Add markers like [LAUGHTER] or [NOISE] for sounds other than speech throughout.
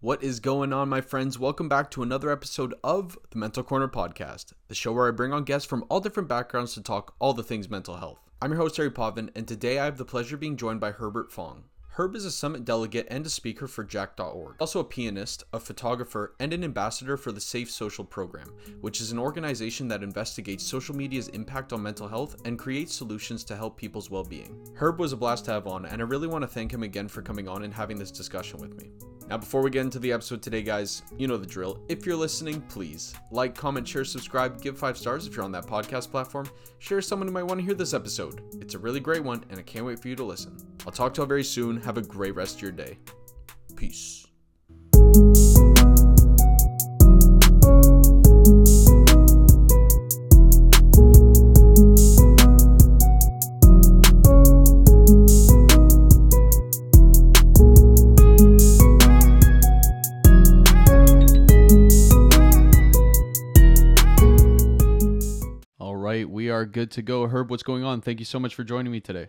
What is going on, my friends? Welcome back to another episode of the Mental Corner Podcast, the show where I bring on guests from all different backgrounds to talk all the things mental health. I'm your host, Harry Potvin, and today I have the pleasure of being joined by Herbert Fong. Herb is a summit delegate and a speaker for Jack.org, also a pianist, a photographer, and an ambassador for the Safe Social Program, which is an organization that investigates social media's impact on mental health and creates solutions to help people's well being. Herb was a blast to have on, and I really want to thank him again for coming on and having this discussion with me. Now, before we get into the episode today, guys, you know the drill. If you're listening, please like, comment, share, subscribe, give five stars if you're on that podcast platform. Share someone who might want to hear this episode. It's a really great one, and I can't wait for you to listen. I'll talk to you all very soon. Have a great rest of your day. Peace. Are good to go. Herb, what's going on? Thank you so much for joining me today.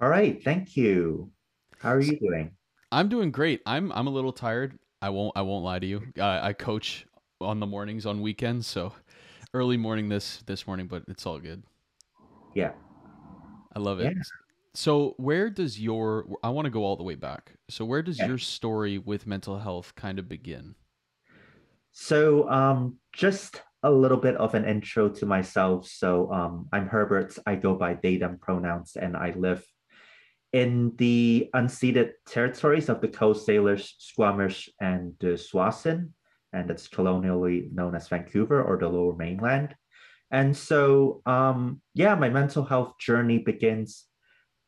All right, thank you. How are you doing? I'm doing great. I'm I'm a little tired. I won't I won't lie to you. I, I coach on the mornings on weekends, so early morning this this morning, but it's all good. Yeah. I love it. Yeah. So where does your I want to go all the way back. So where does Yeah. your story with mental health kind of begin? So, um, just a little bit of an intro to myself. So, um, I'm Herbert. I go by they, them pronouns, and I live in the unceded territories of the Coast Salish, Squamish, and the Tsawwassen, and it's colonially known as Vancouver or the Lower Mainland. And so, um, yeah, my mental health journey begins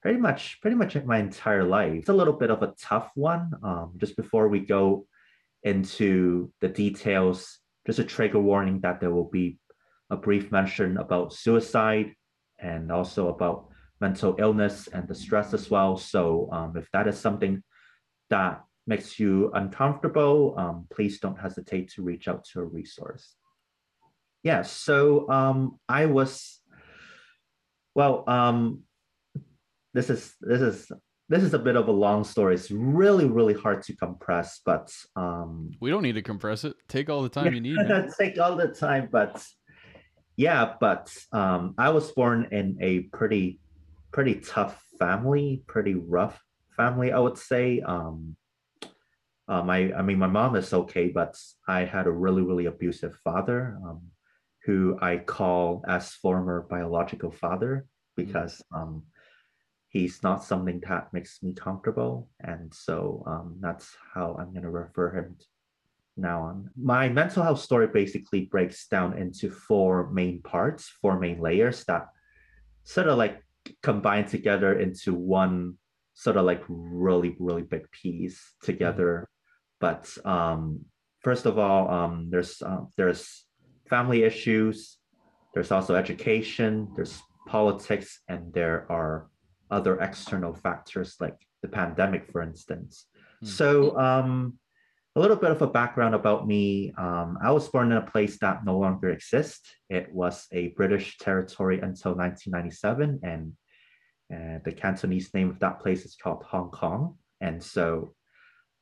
pretty much, pretty much my entire life. It's a little bit of a tough one. Um, just before we go into the details, just a trigger warning that there will be a brief mention about suicide and also about mental illness and the stress as well. So, um, if that is something that makes you uncomfortable, um, please don't hesitate to reach out to a resource. Yeah, so um, I was, well, um, this is this is this is a bit of a long story. It's really really hard to compress, but um, We don't need to compress it. Take all the time you need. [LAUGHS] take all the time, but yeah, but um, I was born in a pretty pretty tough family, pretty rough family, I would say. Um, uh, my I mean, my mom is okay, but I had a really really abusive father, um, who I call as former biological father because um, he's not something that makes me comfortable, and so um, that's how I'm gonna refer him now on. My mental health story basically breaks down into four main parts, four main layers that sort of like combine together into one sort of like really, really big piece together. But um, first of all, um, there's uh, there's family issues, there's also education, there's politics, and there are other external factors like the pandemic, for instance. Hmm. So um, a little bit of a background about me. Um, I was born in a place that no longer exists. It was a British territory until 1997, and uh, the Cantonese name of that place is called Hong Kong. And so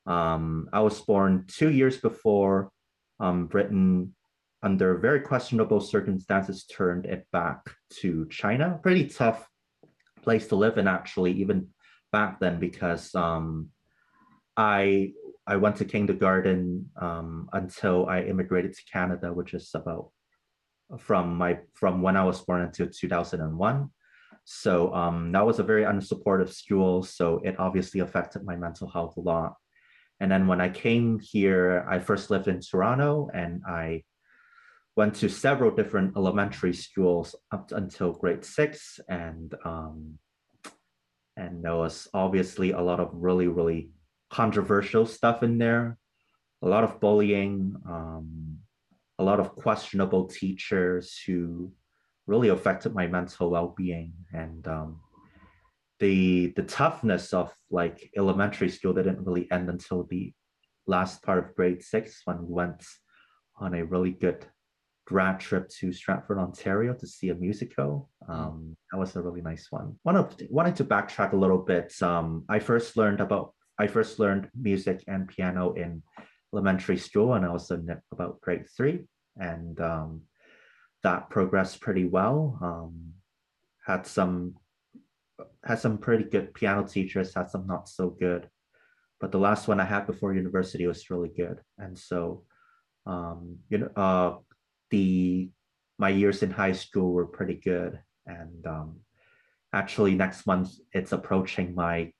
um, I was born two years before um, Britain, under very questionable circumstances, turned it back to China. Pretty tough place to live in, actually, even back then, because um, I I went to kindergarten um, until I immigrated to Canada, which is about from my from when I was born until 2001. So um, that was a very unsupportive school. So it obviously affected my mental health a lot. And then when I came here, I first lived in Toronto and I went to several different elementary schools up until grade six. And um, and there was obviously a lot of really, really controversial stuff in there, a lot of bullying, um, a lot of questionable teachers who really affected my mental well-being and um, the the toughness of like elementary school didn't really end until the last part of grade six when we went on a really good grad trip to Stratford, Ontario to see a musical. Um, that was a really nice one. Wanted, wanted to backtrack a little bit. Um, I first learned about I first learned music and piano in elementary school, and I was in about grade three, and um, that progressed pretty well. Um, had some had some pretty good piano teachers, had some not so good, but the last one I had before university was really good, and so um, you know uh, the my years in high school were pretty good, and um, actually next month it's approaching my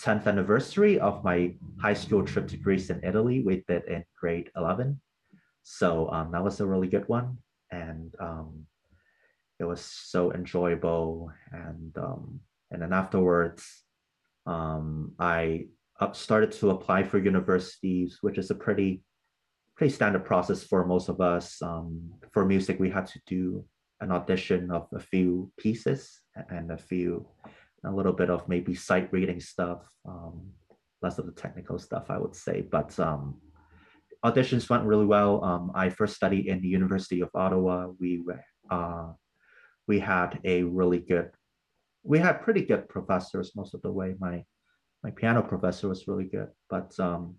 10th anniversary of my high school trip to Greece and Italy. We did in grade 11. So um, that was a really good one. And um, it was so enjoyable. And, um, and then afterwards, um, I started to apply for universities, which is a pretty, pretty standard process for most of us. Um, for music, we had to do an audition of a few pieces and a few a little bit of maybe sight reading stuff, um, less of the technical stuff, I would say. But um, auditions went really well. Um, I first studied in the University of Ottawa. We uh, we had a really good, we had pretty good professors most of the way. My my piano professor was really good, but um,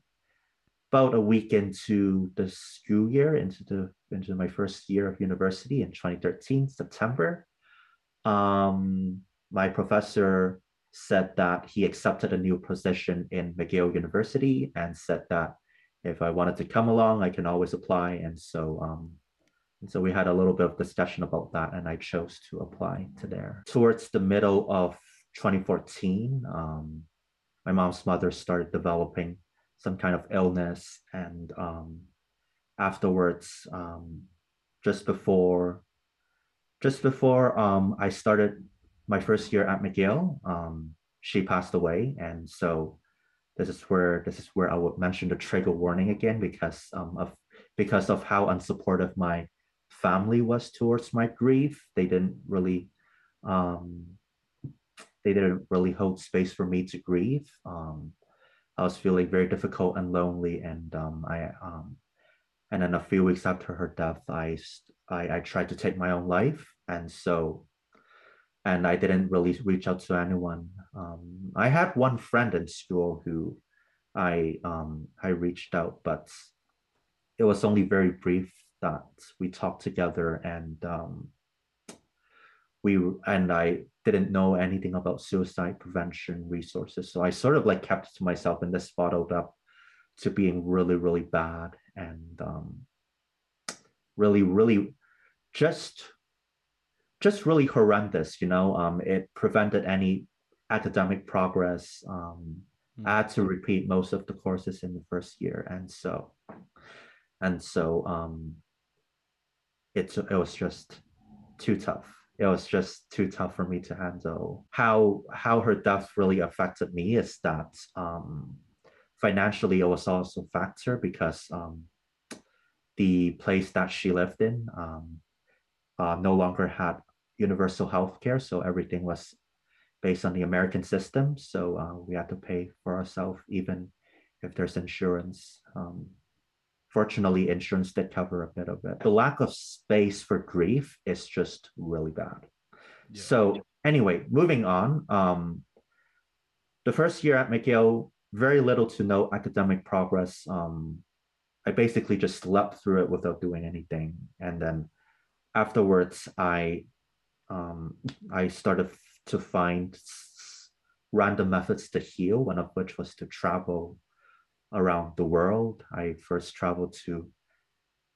about a week into the school year, into the into my first year of university in 2013, September, um, my professor said that he accepted a new position in McGill University and said that if I wanted to come along, I can always apply. And so, um, and so we had a little bit of discussion about that, and I chose to apply to there. Towards the middle of 2014, um, my mom's mother started developing some kind of illness, and um, afterwards, um, just before, just before um, I started my first year at McGill, um, she passed away, and so this is where this is where I would mention the trigger warning again because um, of because of how unsupportive my family was towards my grief. They didn't really um, they didn't really hold space for me to grieve. Um, I was feeling very difficult and lonely, and um, I um, and then a few weeks after her death, I, I I tried to take my own life, and so and I didn't really reach out to anyone. Um, I had one friend in school who I um, I reached out, but it was only very brief that we talked together, and um, we and I didn't know anything about suicide prevention resources, so I sort of like kept it to myself, and this bottled up to being really really bad and um, really really just just really horrendous. You know, um, it prevented any academic progress. Um, mm. I had to repeat most of the courses in the first year, and so, and so, um, it it was just too tough. It was just too tough for me to handle. How how her death really affected me is that um, financially it was also a factor because um, the place that she lived in um, uh, no longer had universal health care. So everything was based on the American system. So uh, we had to pay for ourselves, even if there's insurance. Um, fortunately, insurance did cover a bit of it. The lack of space for grief is just really bad. Yeah. So anyway, moving on. Um, the first year at McGill, very little to no academic progress. Um, I basically just slept through it without doing anything. And then afterwards, I um, I started to find random methods to heal, one of which was to travel around the world. I first traveled to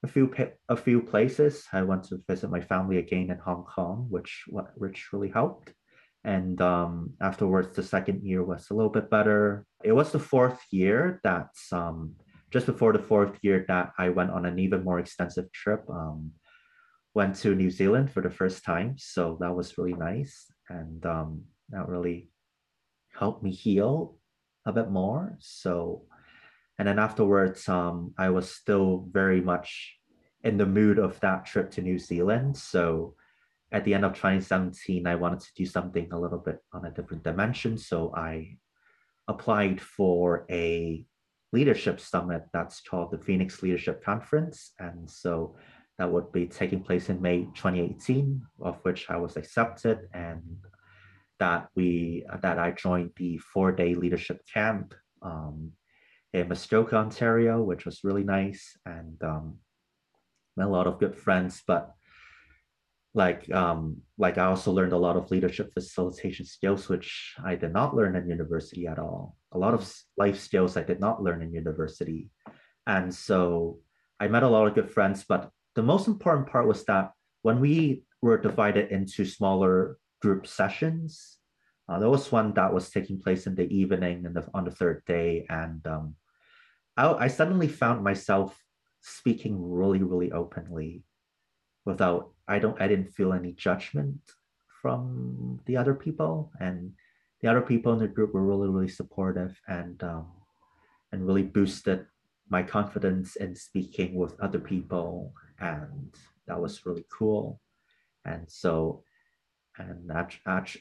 a few a few places. I went to visit my family again in Hong Kong, which which really helped. And um, afterwards, the second year was a little bit better. It was the fourth year that um, just before the fourth year that I went on an even more extensive trip. Um, went to New Zealand for the first time. So that was really nice. And um, that really helped me heal a bit more. So, and then afterwards, um, I was still very much in the mood of that trip to New Zealand. So at the end of 2017, I wanted to do something a little bit on a different dimension. So I applied for a leadership summit that's called the Phoenix Leadership Conference. And so that would be taking place in May 2018, of which I was accepted, and that we that I joined the four-day leadership camp um, in Muskoka, Ontario, which was really nice, and um, met a lot of good friends. But like um, like I also learned a lot of leadership facilitation skills, which I did not learn in university at all. A lot of life skills I did not learn in university, and so I met a lot of good friends. But the most important part was that when we were divided into smaller group sessions, uh, there was one that was taking place in the evening and the, on the third day, and um, I, I suddenly found myself speaking really, really openly without I don't I didn't feel any judgment from the other people. And the other people in the group were really really supportive and um, and really boosted my confidence in speaking with other people. And that was really cool. And so and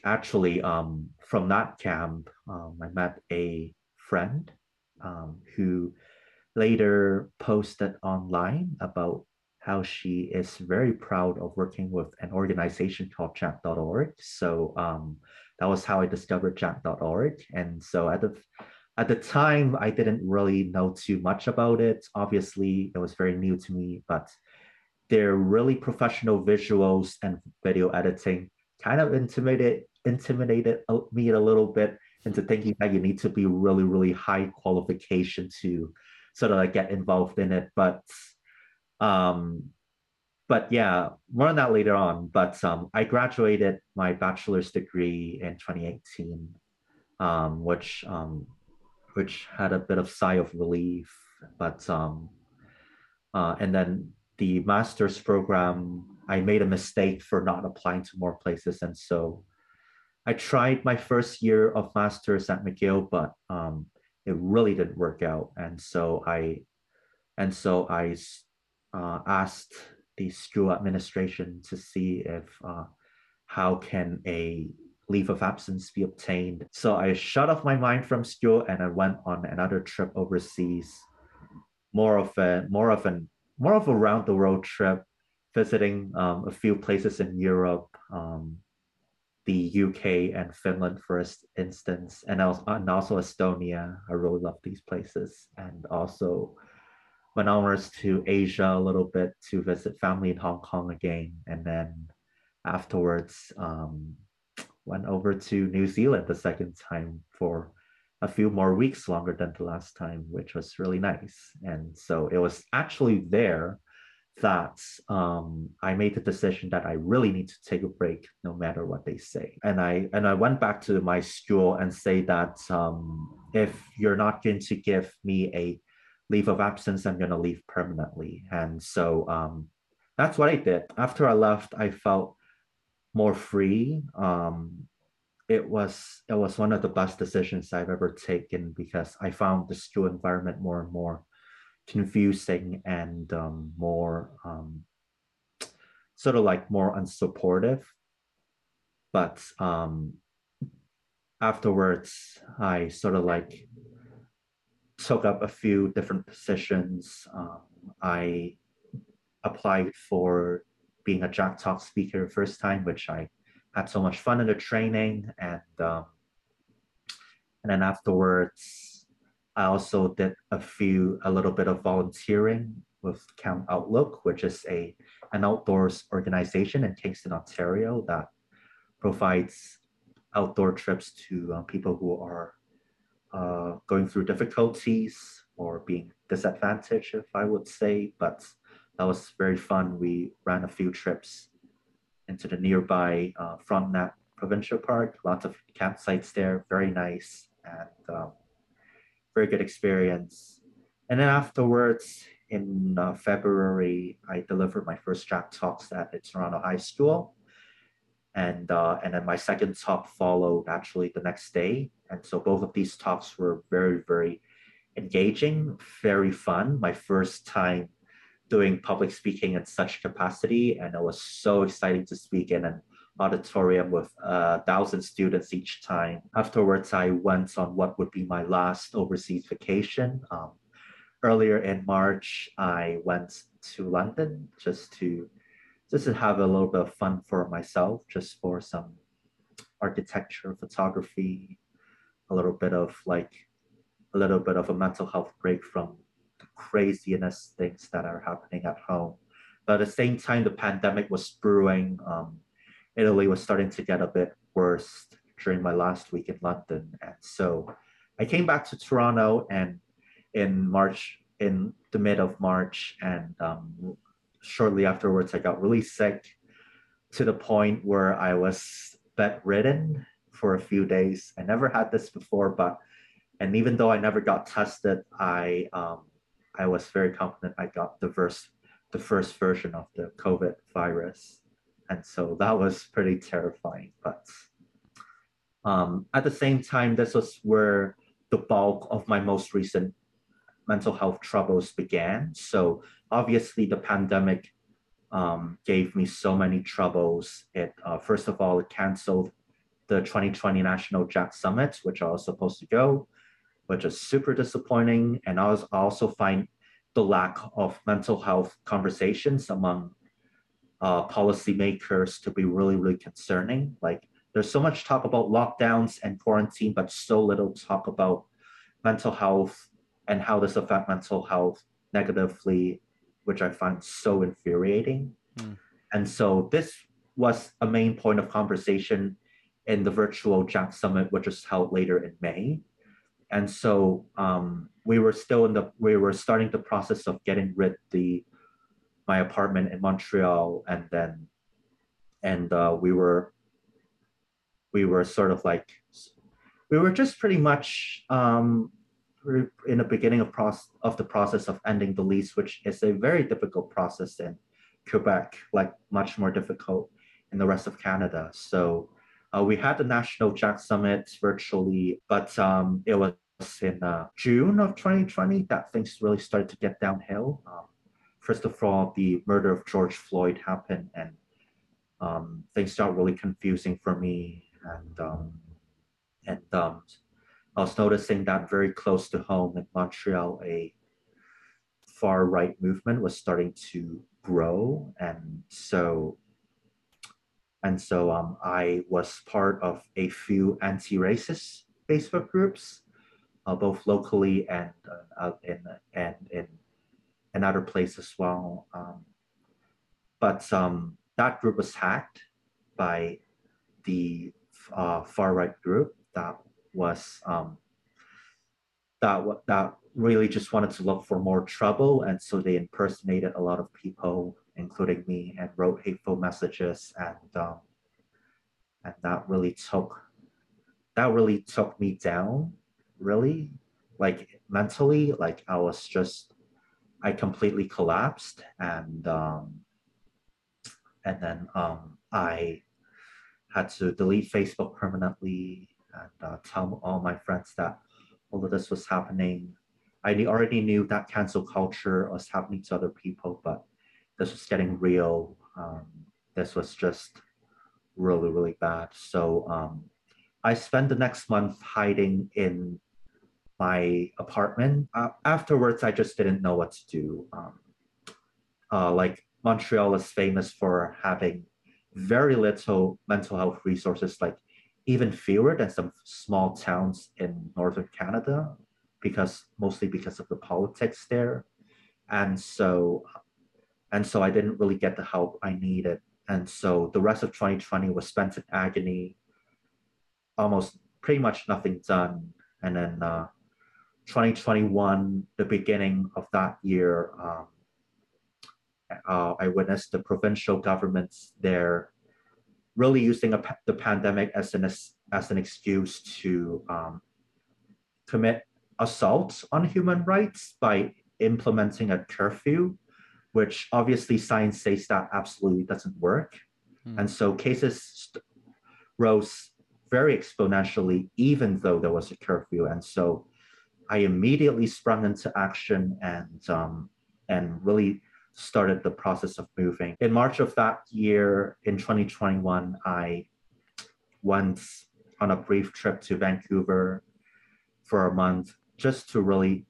actually um, from that camp um, i met a friend um, who later posted online about how she is very proud of working with an organization called Jack.org. So um, that was how I discovered Jack.org. And so at the at the time, I didn't really know too much about it. Obviously, it was very new to me, but their really professional visuals and video editing kind of intimidated intimidated me a little bit into thinking that you need to be really really high qualification to sort of like get involved in it. But um, but yeah, more on that later on. But um, I graduated my bachelor's degree in 2018, um, which um, which had a bit of sigh of relief. But um, uh, and then the master's program, I made a mistake for not applying to more places, and so I tried my first year of master's at McGill, but um, it really didn't work out. And so i and so i uh, asked the school administration to see if uh, how can a leave of absence be obtained. So i shut off my mind from school and i went on another trip overseas. More of a more of an more of a round the world trip visiting um, a few places in europe um, the UK and Finland, for instance, and also, and also Estonia. I really love these places. And also went onwards to Asia a little bit to visit family in Hong Kong again. And then afterwards, um, went over to New Zealand the second time for a few more weeks longer than the last time, which was really nice. And so it was actually there that um, I made the decision that I really need to take a break no matter what they say. And I and I went back to my school and say that um, if you're not going to give me a leave of absence, I'm going to leave permanently. And so um, that's what I did. After I left, I felt more free. Um, it was it was one of the best decisions I've ever taken because I found the school environment more and more confusing and um, more um, sort of like more unsupportive. But um, afterwards, I sort of like took up a few different positions. Um, I applied for being a Jack Talk speaker first time, which I had so much fun in the training, and um, and then afterwards I also did a few, a little bit of volunteering with Camp Outlook, which is a an outdoors organization in Kingston, Ontario that provides outdoor trips to uh, people who are uh, going through difficulties or being disadvantaged, if I would say. But that was very fun. We ran a few trips into the nearby uh, Frontenac Provincial Park, lots of campsites there, very nice. And um, very good experience. And then afterwards, in uh, February, I delivered my first Jack talks at the Toronto High School. And, uh, and then my second talk followed actually the next day. And so both of these talks were very, very engaging, very fun. My first time doing public speaking in such capacity. And it was so exciting to speak in an auditorium with a uh, thousand students each time. Afterwards, I went on what would be my last overseas vacation. Um, earlier in March, I went to London just to just to have a little bit of fun for myself, just for some architecture, photography, a little bit of like a little bit of a mental health break from the craziness things that are happening at home. But at the same time, the pandemic was brewing. Um, Italy was starting to get a bit worse during my last week in London. And so I came back to Toronto and in March, in the mid of March, and um, shortly afterwards, I got really sick to the point where I was bedridden for a few days. I never had this before, but and even though I never got tested, I um, I was very confident I got the first the first version of the COVID virus, and so that was pretty terrifying. But um, at the same time, this was where the bulk of my most recent mental health troubles began. So obviously, the pandemic um, gave me so many troubles. It uh, first of all, it canceled the 2020 National Jack Summit, which I was supposed to go, which is super disappointing. And I, was, I also find the lack of mental health conversations among uh, policymakers to be really, really concerning. Like there's so much talk about lockdowns and quarantine, but so little talk about mental health and how this affect mental health negatively, which I find so infuriating. Mm. And so this was a main point of conversation in the virtual Jack Summit, which was held later in May. And so um, we were still in the we were starting the process of getting rid the my apartment in Montreal, and then and uh, we were we were sort of like we were just pretty much um, in the beginning of process of the process of ending the lease, which is a very difficult process in Quebec, like much more difficult in the rest of Canada. So uh, we had the National Jack Summit virtually, but um, it was in uh, June of 2020 that things really started to get downhill. Um, first of all, the murder of George Floyd happened, and um, things got really confusing for me. And um, and um, I was noticing that very close to home in Montreal, a far right movement was starting to grow, and so and so um, I was part of a few anti-racist Facebook groups, uh, both locally and uh, in and in another place as well. Um, but um, that group was hacked by the uh, far right group that was um, that that really just wanted to look for more trouble, and so they impersonated a lot of people including me, and wrote hateful messages, and um, and that really took that really took me down, really, like mentally, like I was just I completely collapsed, and um, and then um, I had to delete Facebook permanently and uh, tell all my friends that all of this was happening. I already knew that cancel culture was happening to other people, but this was getting real. Um, this was just really, really bad. So um, I spent the next month hiding in my apartment. Uh, afterwards, I just didn't know what to do. Um, uh, like Montreal is famous for having very little mental health resources, like even fewer than some small towns in northern Canada, because mostly because of the politics there. And so and so I didn't really get the help I needed. And so the rest of 2020 was spent in agony, almost pretty much nothing done. And then uh, 2021, the beginning of that year, um, uh, I witnessed the provincial governments there really using a, the pandemic as an as an excuse to um, commit assaults on human rights by implementing a curfew which obviously science says that absolutely doesn't work. Mm. And so cases rose very exponentially, even though there was a curfew. And so I immediately sprung into action and um, and really started the process of moving. In March of that year, in 2021, I went on a brief trip to Vancouver for a month just to really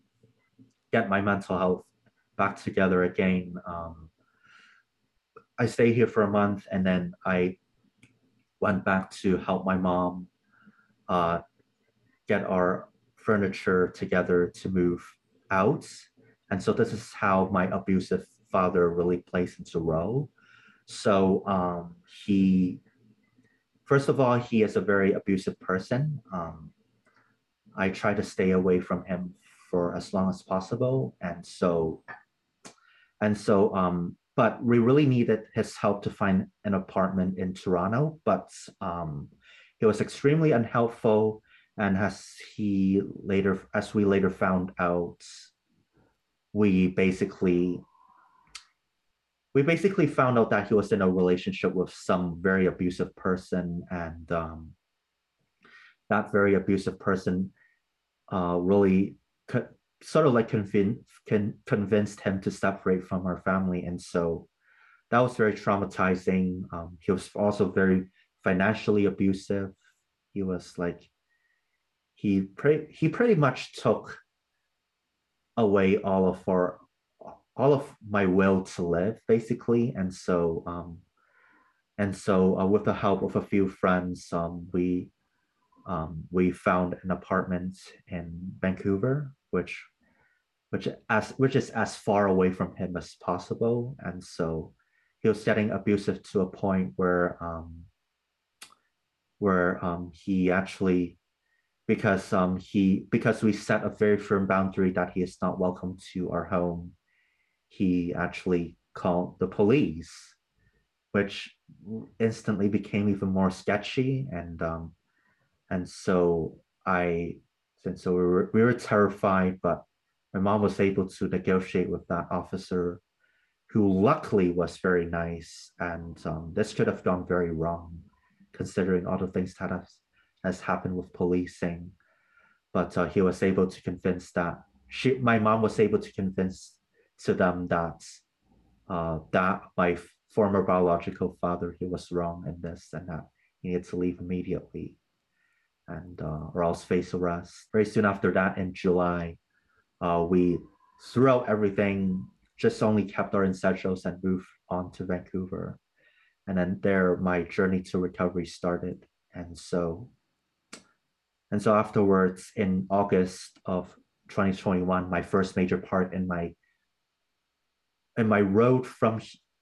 get my mental health back together again. Um, I stayed here for a month and then I went back to help my mom uh, get our furniture together to move out. And so this is how my abusive father really plays into role. So um, he, first of all, he is a very abusive person. Um, I try to stay away from him for as long as possible. And so, and so, um, but we really needed his help to find an apartment in Toronto, but um, he was extremely unhelpful. And as he later, as we later found out, we basically we basically found out that he was in a relationship with some very abusive person. And um, that very abusive person uh, really co- sort of like convinced con- convinced him to separate from our family. And so that was very traumatizing. Um, he was also very financially abusive. He was like he pretty he pretty much took away all of our all of my will to live basically. And so um and so uh, with the help of a few friends um we um we found an apartment in vancouver which which as which is as far away from him as possible. And so he was getting abusive to a point where um where um he actually because um he because we set a very firm boundary that he is not welcome to our home. He actually called the police which instantly became even more sketchy. And um and so i and so we were, we were terrified but my mom was able to negotiate with that officer who luckily was very nice. And um, this could have gone very wrong considering all the things that has, has happened with policing but uh, he was able to convince that she my mom was able to convince to them that uh, that my former biological father he was wrong in this and that he needed to leave immediately and uh, or else face arrest. Very soon after that, in July, uh, we threw out everything, just only kept our essentials and moved on to Vancouver. And then there, my journey to recovery started. And so, and so afterwards, in August of 2021, my first major part in my in my road from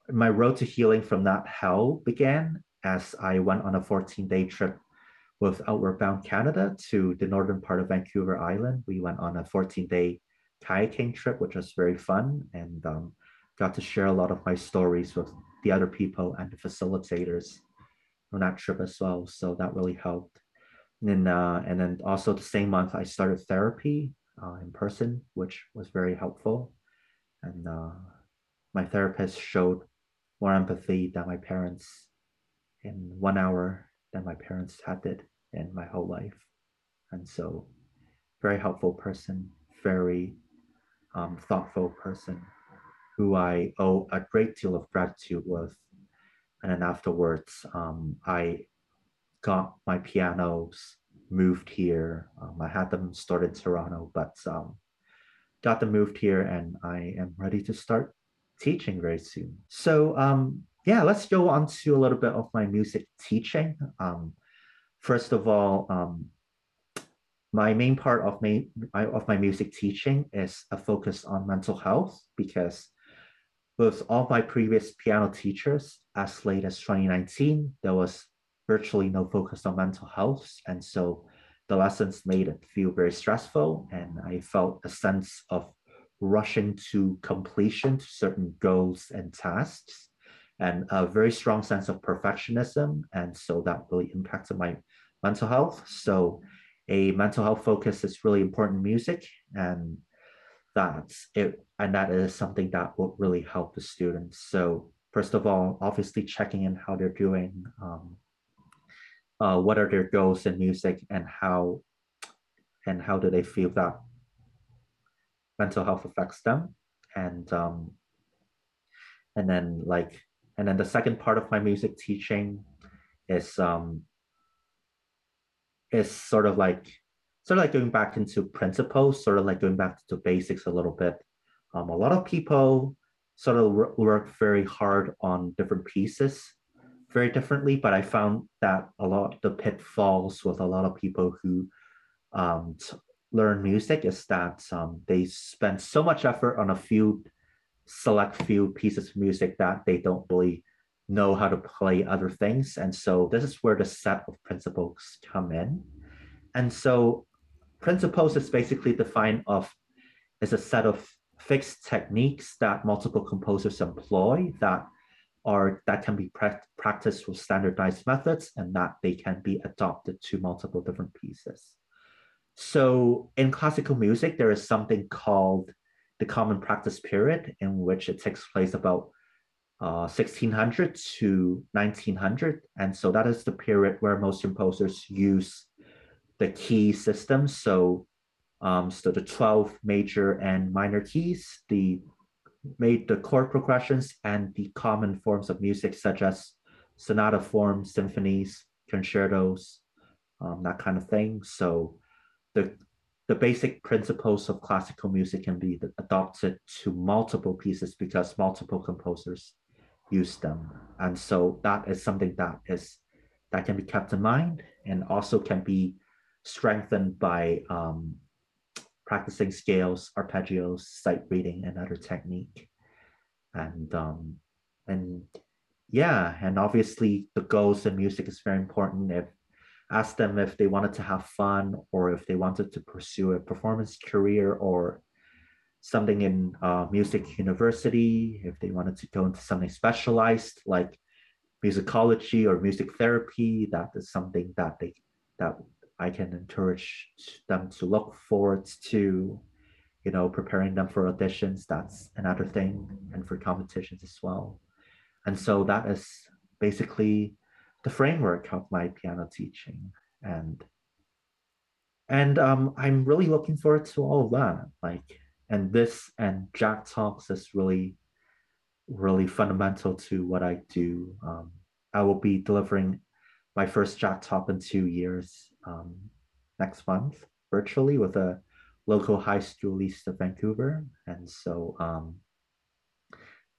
my road to healing from that hell began as I went on a 14 day trip with Outward Bound Canada to the northern part of Vancouver Island. We went on a 14 day kayaking trip, which was very fun and um, got to share a lot of my stories with the other people and the facilitators on that trip as well. So that really helped. And then, uh, and then also the same month, I started therapy uh, in person, which was very helpful. And uh, my therapist showed more empathy than my parents in one hour than my parents had did in my whole life. And so, very helpful person, very um, thoughtful person who I owe a great deal of gratitude with. And then afterwards, um, I got my pianos moved here. Um, I had them stored in Toronto, but um, got them moved here and I am ready to start teaching very soon. So um, yeah, let's go on to a little bit of my music teaching. Um, first of all, um, my main part of my, of my music teaching is a focus on mental health because with all my previous piano teachers, as late as 2019, there was virtually no focus on mental health. And so the lessons made it feel very stressful. And I felt a sense of rushing to completion to certain goals and tasks and a very strong sense of perfectionism. And so that really impacted my mental health. So a mental health focus is really important in music and that's it. And that is something that will really help the students. So first of all, obviously checking in how they're doing, um, uh, what are their goals in music and how and how do they feel that mental health affects them? And um, and then like and then the second part of my music teaching is um is sort of like sort of like going back into principles sort of like going back to basics a little bit. Um, a lot of people sort of work very hard on different pieces very differently but i found that a lot the pitfalls with a lot of people who um, learn music is that um, they spend so much effort on a few select few pieces of music that they don't really know how to play other things. And so this is where the set of principles come in. And so principles is basically defined of is a set of fixed techniques that multiple composers employ that are that can be pra- practiced with standardized methods and that they can be adopted to multiple different pieces. So in classical music, there is something called the common practice period in which it takes place about uh, 1600 to 1900. And so that is the period where most composers use the key system. So, um, so the 12 major and minor keys, the made the chord progressions and the common forms of music such as sonata form, symphonies, concertos, um, that kind of thing. So the the basic principles of classical music can be adopted to multiple pieces because multiple composers use them. And so that is something that is that can be kept in mind and also can be strengthened by um, practicing scales, arpeggios, sight reading, and other technique. And um, and yeah, and obviously the goals in music is very important. If ask them if they wanted to have fun or if they wanted to pursue a performance career or something in uh, music university, if they wanted to go into something specialized like musicology or music therapy, that is something that they that I can encourage them to look forward to, you know, preparing them for auditions. That's another thing, and for competitions as well. And so that is basically the framework of my piano teaching and and um, i'm really looking forward to all of that like and this and jack talks is really really fundamental to what i do um, i will be delivering my first jack talk in two years um, next month virtually with a local high school east of vancouver. And so um,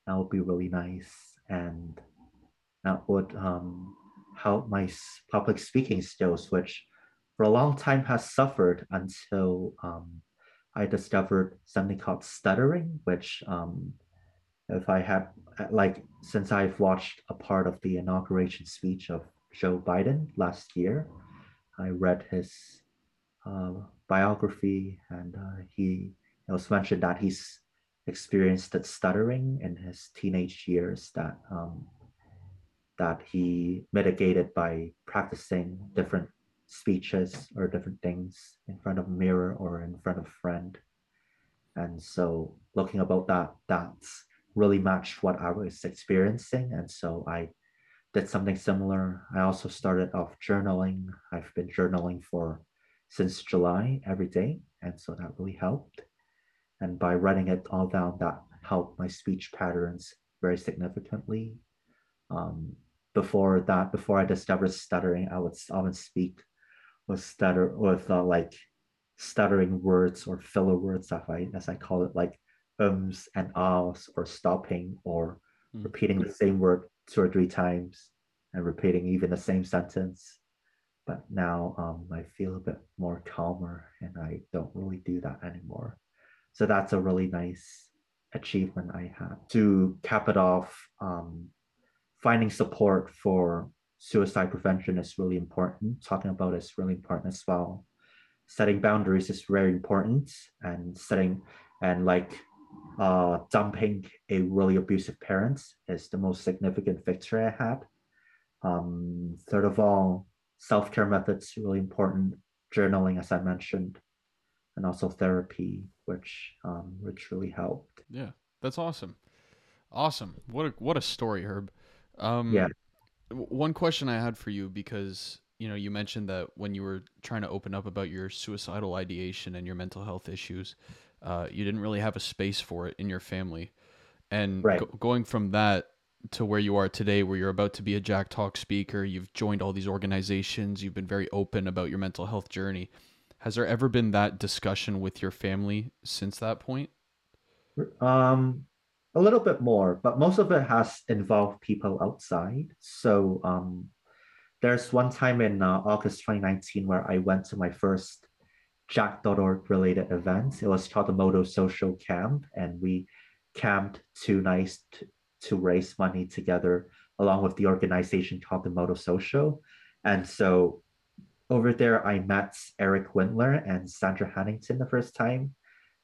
that will be really nice. And that would um, help my public speaking skills, which for a long time has suffered until um, I discovered something called stuttering, which um, if I have like since I've watched a part of the inauguration speech of Joe Biden last year, I read his uh, biography and uh, he it was mentioned that he's experienced that stuttering in his teenage years that um, that he mitigated by practicing different speeches or different things in front of mirror or in front of friend. And so looking about that, that's really matched what I was experiencing. And so I did something similar. I also started off journaling. I've been journaling for since July every day. And so that really helped. And by writing it all down, that helped my speech patterns very significantly. Um, before that, before I discovered stuttering, I would often speak with stutter with uh, like stuttering words or filler words, as I as I call it, like ums and ahs, or stopping or mm. repeating the same word two or three times and repeating even the same sentence. But now um, I feel a bit more calmer and I don't really do that anymore. So that's a really nice achievement I had. To cap it off, um, finding support for suicide prevention is really important. Talking about is really important as well. Setting boundaries is very important, and setting and like uh, dumping a really abusive parent is the most significant victory I had. Um, third of all, self care methods really important. Journaling, as I mentioned, and also therapy, which um, which really helped. Yeah, that's awesome. Awesome. What a what a story, Herb. Um, yeah. One question I had for you because you know you mentioned that when you were trying to open up about your suicidal ideation and your mental health issues, uh, you didn't really have a space for it in your family, and right. go- going from that to where you are today, where you're about to be a Jack Talk speaker, you've joined all these organizations, you've been very open about your mental health journey. Has there ever been that discussion with your family since that point? Um, a little bit more, but most of it has involved people outside. So um, there's one time in uh, August 2019 where I went to my first jack.org related events. It was called the Moto Social Camp, and we camped two nights to, to raise money together along with the organization called the Moto Social. And so over there, I met Eric Windeler and Sandra Hanington the first time.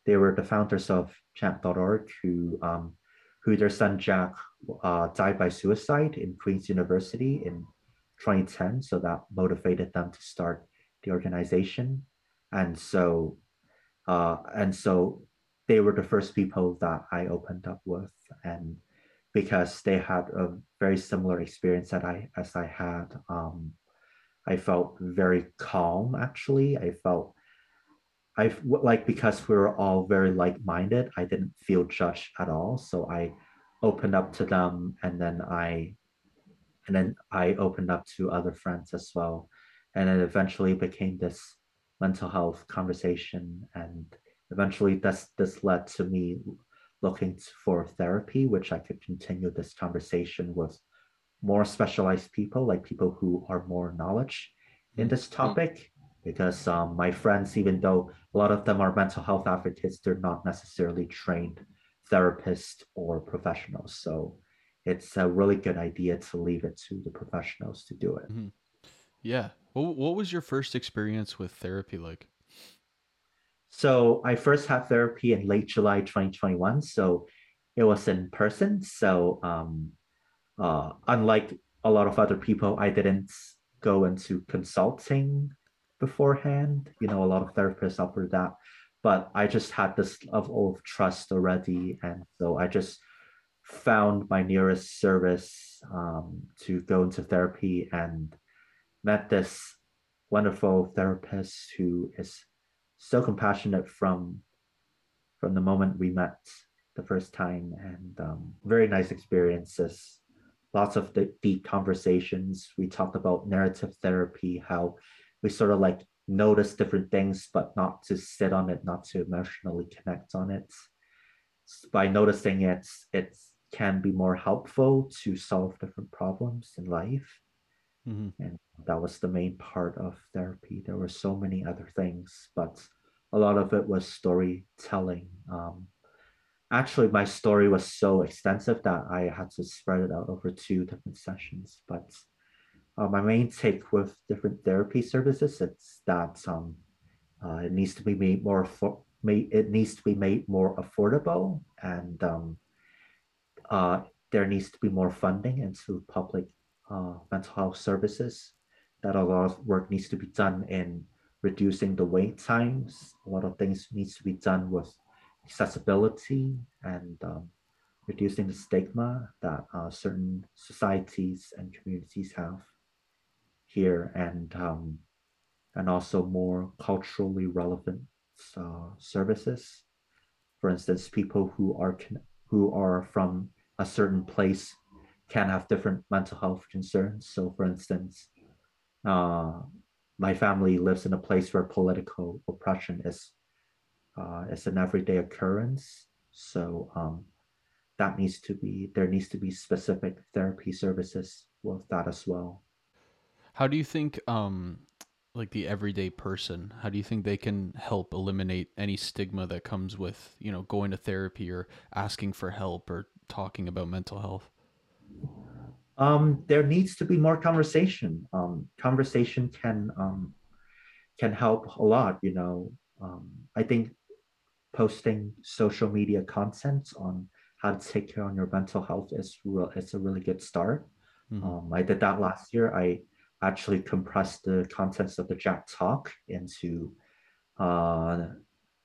They were the founders of Jack.org, who um, who their son Jack uh, died by suicide in Queen's University in 2010. So that motivated them to start the organization, and so uh, and so they were the first people that I opened up with, and because they had a very similar experience that I as I had. Um, I felt very calm. Actually, I felt I like because we were all very like-minded. I didn't feel judged at all, so I opened up to them, and then I and then I opened up to other friends as well, and it eventually became this mental health conversation, and eventually this this led to me looking for therapy, which I could continue this conversation with more specialized people, like people who are more knowledge in this mm-hmm. topic. Because um, my friends, even though a lot of them are mental health advocates, they're not necessarily trained therapists or professionals. So it's a really good idea to leave it to the professionals to do it. Mm-hmm. Yeah. What was your first experience with therapy like? So I first had therapy in late July 2021. So it was in person. So um, uh, unlike a lot of other people, I didn't go into consulting beforehand. You know, a lot of therapists offer that, but I just had this level of trust already, and so I just found my nearest service um, to go into therapy and met this wonderful therapist who is so compassionate from from the moment we met the first time and um, very nice experiences. Lots of the deep conversations. We talked about narrative therapy how we sort of like notice different things but not to sit on it not to emotionally connect on it. By noticing it it can be more helpful to solve different problems in life mm-hmm. and that was the main part of therapy. There were so many other things, but a lot of it was storytelling. Um, actually, my story was so extensive that I had to spread it out over two different sessions. But uh, my main take with different therapy services is that um, uh, it needs to be made more it needs to be made more affordable, and um, uh, there needs to be more funding into public uh, mental health services that a lot of work needs to be done in reducing the wait times. A lot of things needs to be done with accessibility and um, reducing the stigma that uh, certain societies and communities have here, and um, and also more culturally relevant uh, services. For instance, people who are who are from a certain place can have different mental health concerns. So, for instance, uh, my family lives in a place where political oppression is uh, is an everyday occurrence. So um, that needs to be there needs to be specific therapy services with that as well. How do you think um, like the everyday person how do you think they can help eliminate any stigma that comes with you know going to therapy or asking for help or talking about mental health um, there needs to be more conversation. Um, conversation can um, can help a lot. You know, um, I think posting social media content on how to take care on your mental health is real. It's a really good start. Mm-hmm. Um, I did that last year. I actually compressed the contents of the Jack Talk into uh,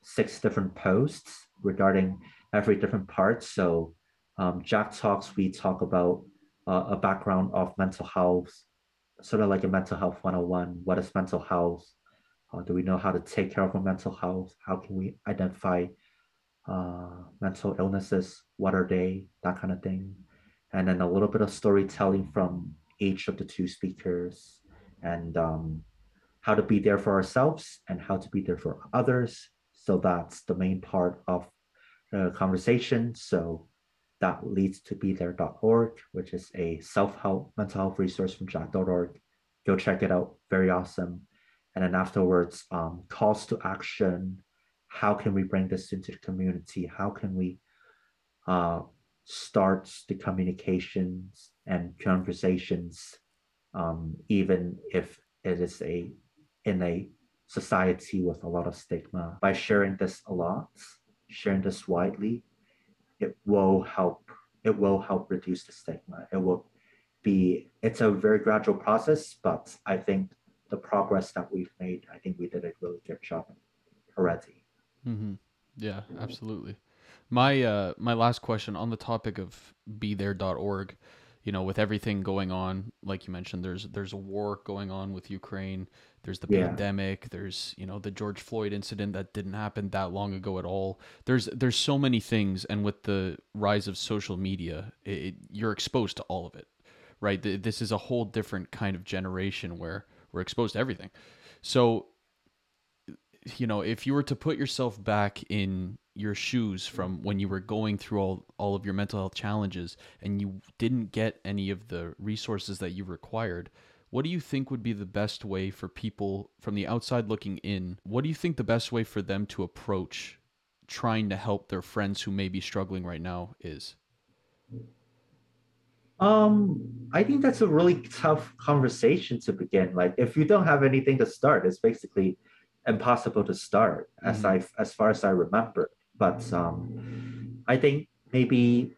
six different posts regarding every different part. So um, Jack Talks, we talk about uh, a background of mental health, sort of like a mental health 101. What is mental health? Uh, do we know how to take care of our mental health? How can we identify uh, mental illnesses? What are they? That kind of thing. And then a little bit of storytelling from each of the two speakers and um, how to be there for ourselves and how to be there for others. So that's the main part of the conversation. So that leads to be bethere.org, which is a self-help mental health resource from jack.org. Go check it out. Very awesome. and then afterwards um, calls to action how can we bring this into the community how can we uh, start the communications and conversations um, even if it is a in a society with a lot of stigma by sharing this a lot sharing this widely it will help it will help reduce the stigma. It will be it's a very gradual process but i think the progress that we've made i think we did a really good job already mm-hmm. yeah absolutely. My uh my last question on the topic of bethere.org you know with everything going on like you mentioned there's there's a war going on with ukraine there's the yeah. pandemic there's you know the george floyd incident that didn't happen that long ago at all. There's there's so many things and with the rise of social media it, you're exposed to all of it right? This is a whole different kind of generation where we're exposed to everything. So you know if you were to put yourself back in your shoes from when you were going through all, all of your mental health challenges and you didn't get any of the resources that you required what do you think would be the best way for people from the outside looking in what do you think the best way for them to approach trying to help their friends who may be struggling right now is? Um i think that's a really tough conversation to begin. Like if you don't have anything to start it's basically impossible to start as mm-hmm. i as far as i remember. But um, I think maybe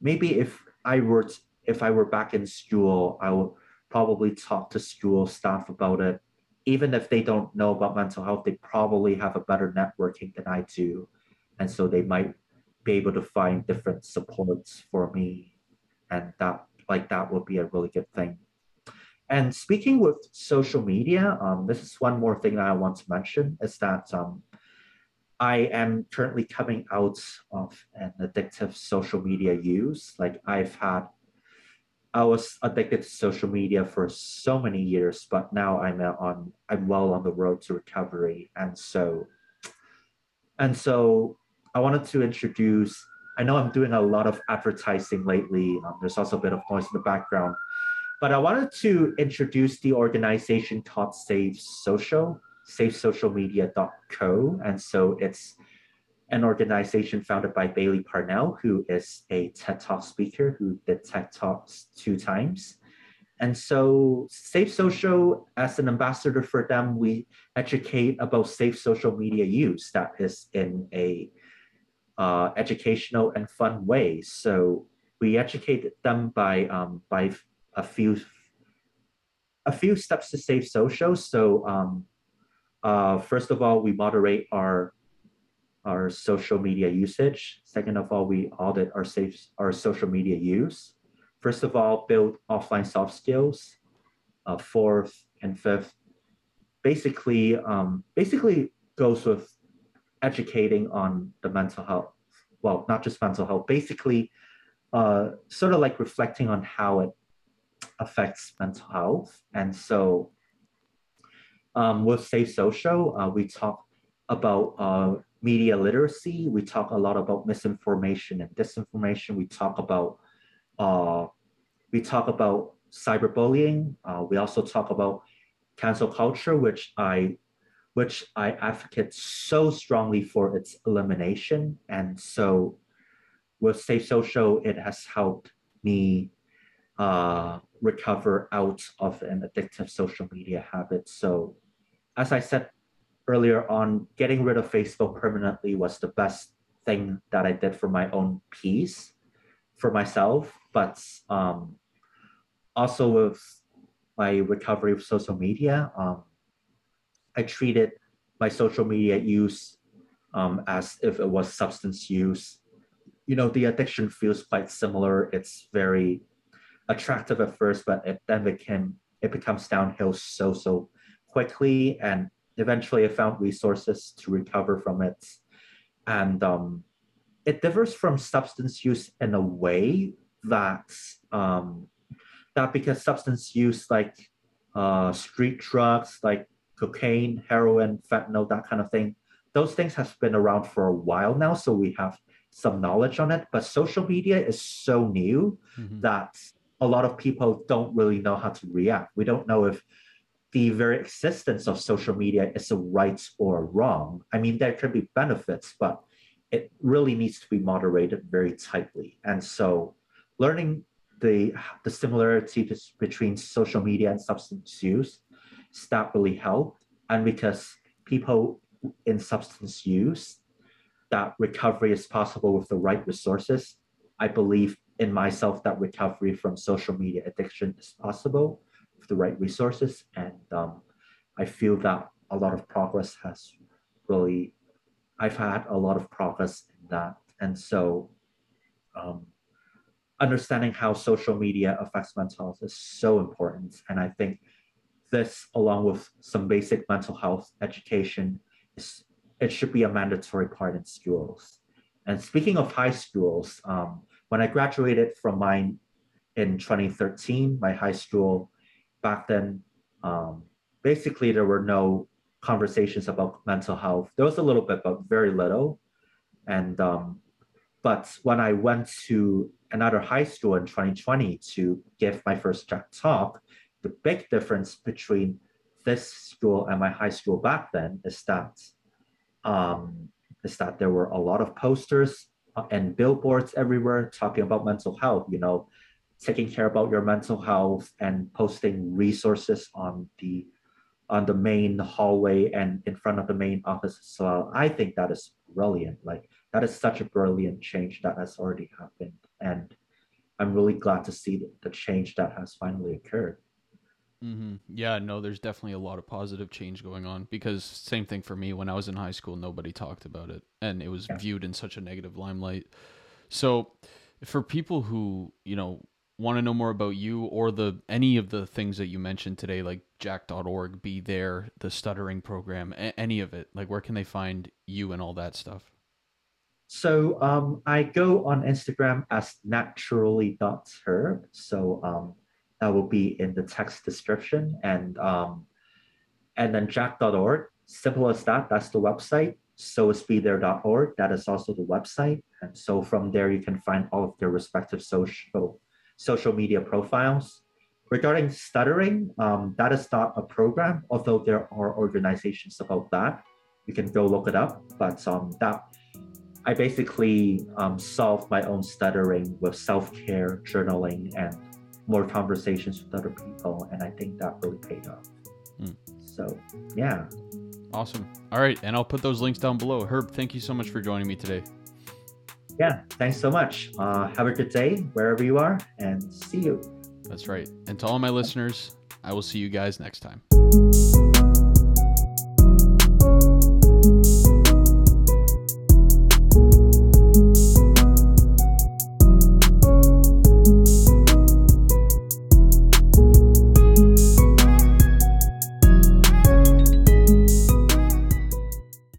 maybe if I were to, if I were back in school, I would probably talk to school staff about it. Even if they don't know about mental health, they probably have a better networking than I do, and so they might be able to find different supports for me, and that like that would be a really good thing. And speaking with social media, um, this is one more thing that I want to mention is that um, I am currently coming out of an addictive social media use. Like I've had, I was addicted to social media for so many years, but now I'm on, I'm well on the road to recovery, and so, and so, I wanted to introduce. I know I'm doing a lot of advertising lately. Um, there's also a bit of noise in the background, but I wanted to introduce the organization called Safe Social safesocialmedia.co. And so it's an organization founded by Bailey Parnell, who is a TED Talk speaker who did TED Talks two times. And so, Safe Social, as an ambassador for them, we educate about safe social media use that is in a uh, educational and fun way. So we educate them by um, by a few a few steps to safe social. So um, uh, first of all, we moderate our our social media usage. Second of all, we audit our safe our social media use. First of all, build offline soft skills. Uh, fourth and fifth, basically, um, basically goes with educating on the mental health. Well, not just mental health. Basically, uh, sort of like reflecting on how it affects mental health. And so um, with Safe Social, uh, we talk about uh, media literacy. We talk a lot about misinformation and disinformation. We talk about uh, we talk about cyberbullying. Uh, we also talk about cancel culture, which I which I advocate so strongly for its elimination. And so, with Safe Social, it has helped me uh, recover out of an addictive social media habit. So as I said earlier on, getting rid of Facebook permanently was the best thing that I did for my own peace, for myself. But um, also with my recovery of social media, um, I treated my social media use um, as if it was substance use. You know, the addiction feels quite similar. It's very attractive at first, but it then became it becomes downhill so so quickly and eventually I found resources to recover from it. And um, it differs from substance use in a way that um, that because substance use like uh, street drugs like cocaine, heroin, fentanyl, that kind of thing, those things have been around for a while now, so we have some knowledge on it. But social media is so new mm-hmm. that a lot of people don't really know how to react. We don't know if the very existence of social media is a right or wrong. I mean, there can be benefits, but it really needs to be moderated very tightly. And so, learning the the similarity between social media and substance use, that really helped. And because people in substance use, that recovery is possible with the right resources. I believe in myself that recovery from social media addiction is possible the right resources. And um, I feel that a lot of progress has really, I've had a lot of progress in that. And so um, understanding how social media affects mental health is so important. And I think this, along with some basic mental health education, is, it should be a mandatory part in schools. And speaking of high schools, um, when I graduated from mine in 2013, my high school back then, um, basically there were no conversations about mental health. There was a little bit, but very little. And um, but when I went to another high school in 2020 to give my first talk, the big difference between this school and my high school back then is that um, is that there were a lot of posters and billboards everywhere talking about mental health, you know, taking care about your mental health and posting resources on the on the main hallway and in front of the main office as well. I think that is brilliant. Like that is such a brilliant change that has already happened. And I'm really glad to see the change that has finally occurred. Mm-hmm. Yeah, no, there's definitely a lot of positive change going on because same thing for me when I was in high school, nobody talked about it and it was yeah. viewed in such a negative limelight. So, for people who, you know, want to know more about you or the any of the things that you mentioned today like jack.org be there the stuttering program a- any of it. Like where can they find you and all that stuff? So um, i go on instagram as naturally.herb so um, that will be in the text description. And um, and then jack.org simple as that. That's the website. So is be there.org that is also the website. And so from there you can find all of their respective social social media profiles. Regarding stuttering um, that is not a program although there are organizations about that. You can go look it up but um, that i basically um, solved my own stuttering with self-care journaling and more conversations with other people and i think that really paid off. Mm. so yeah. Awesome. All right and i'll put those links down below. Herb thank you so much for joining me today yeah thanks so much. Uh, have a good day wherever you are and see you. That's right. And to all my listeners i will see you guys next time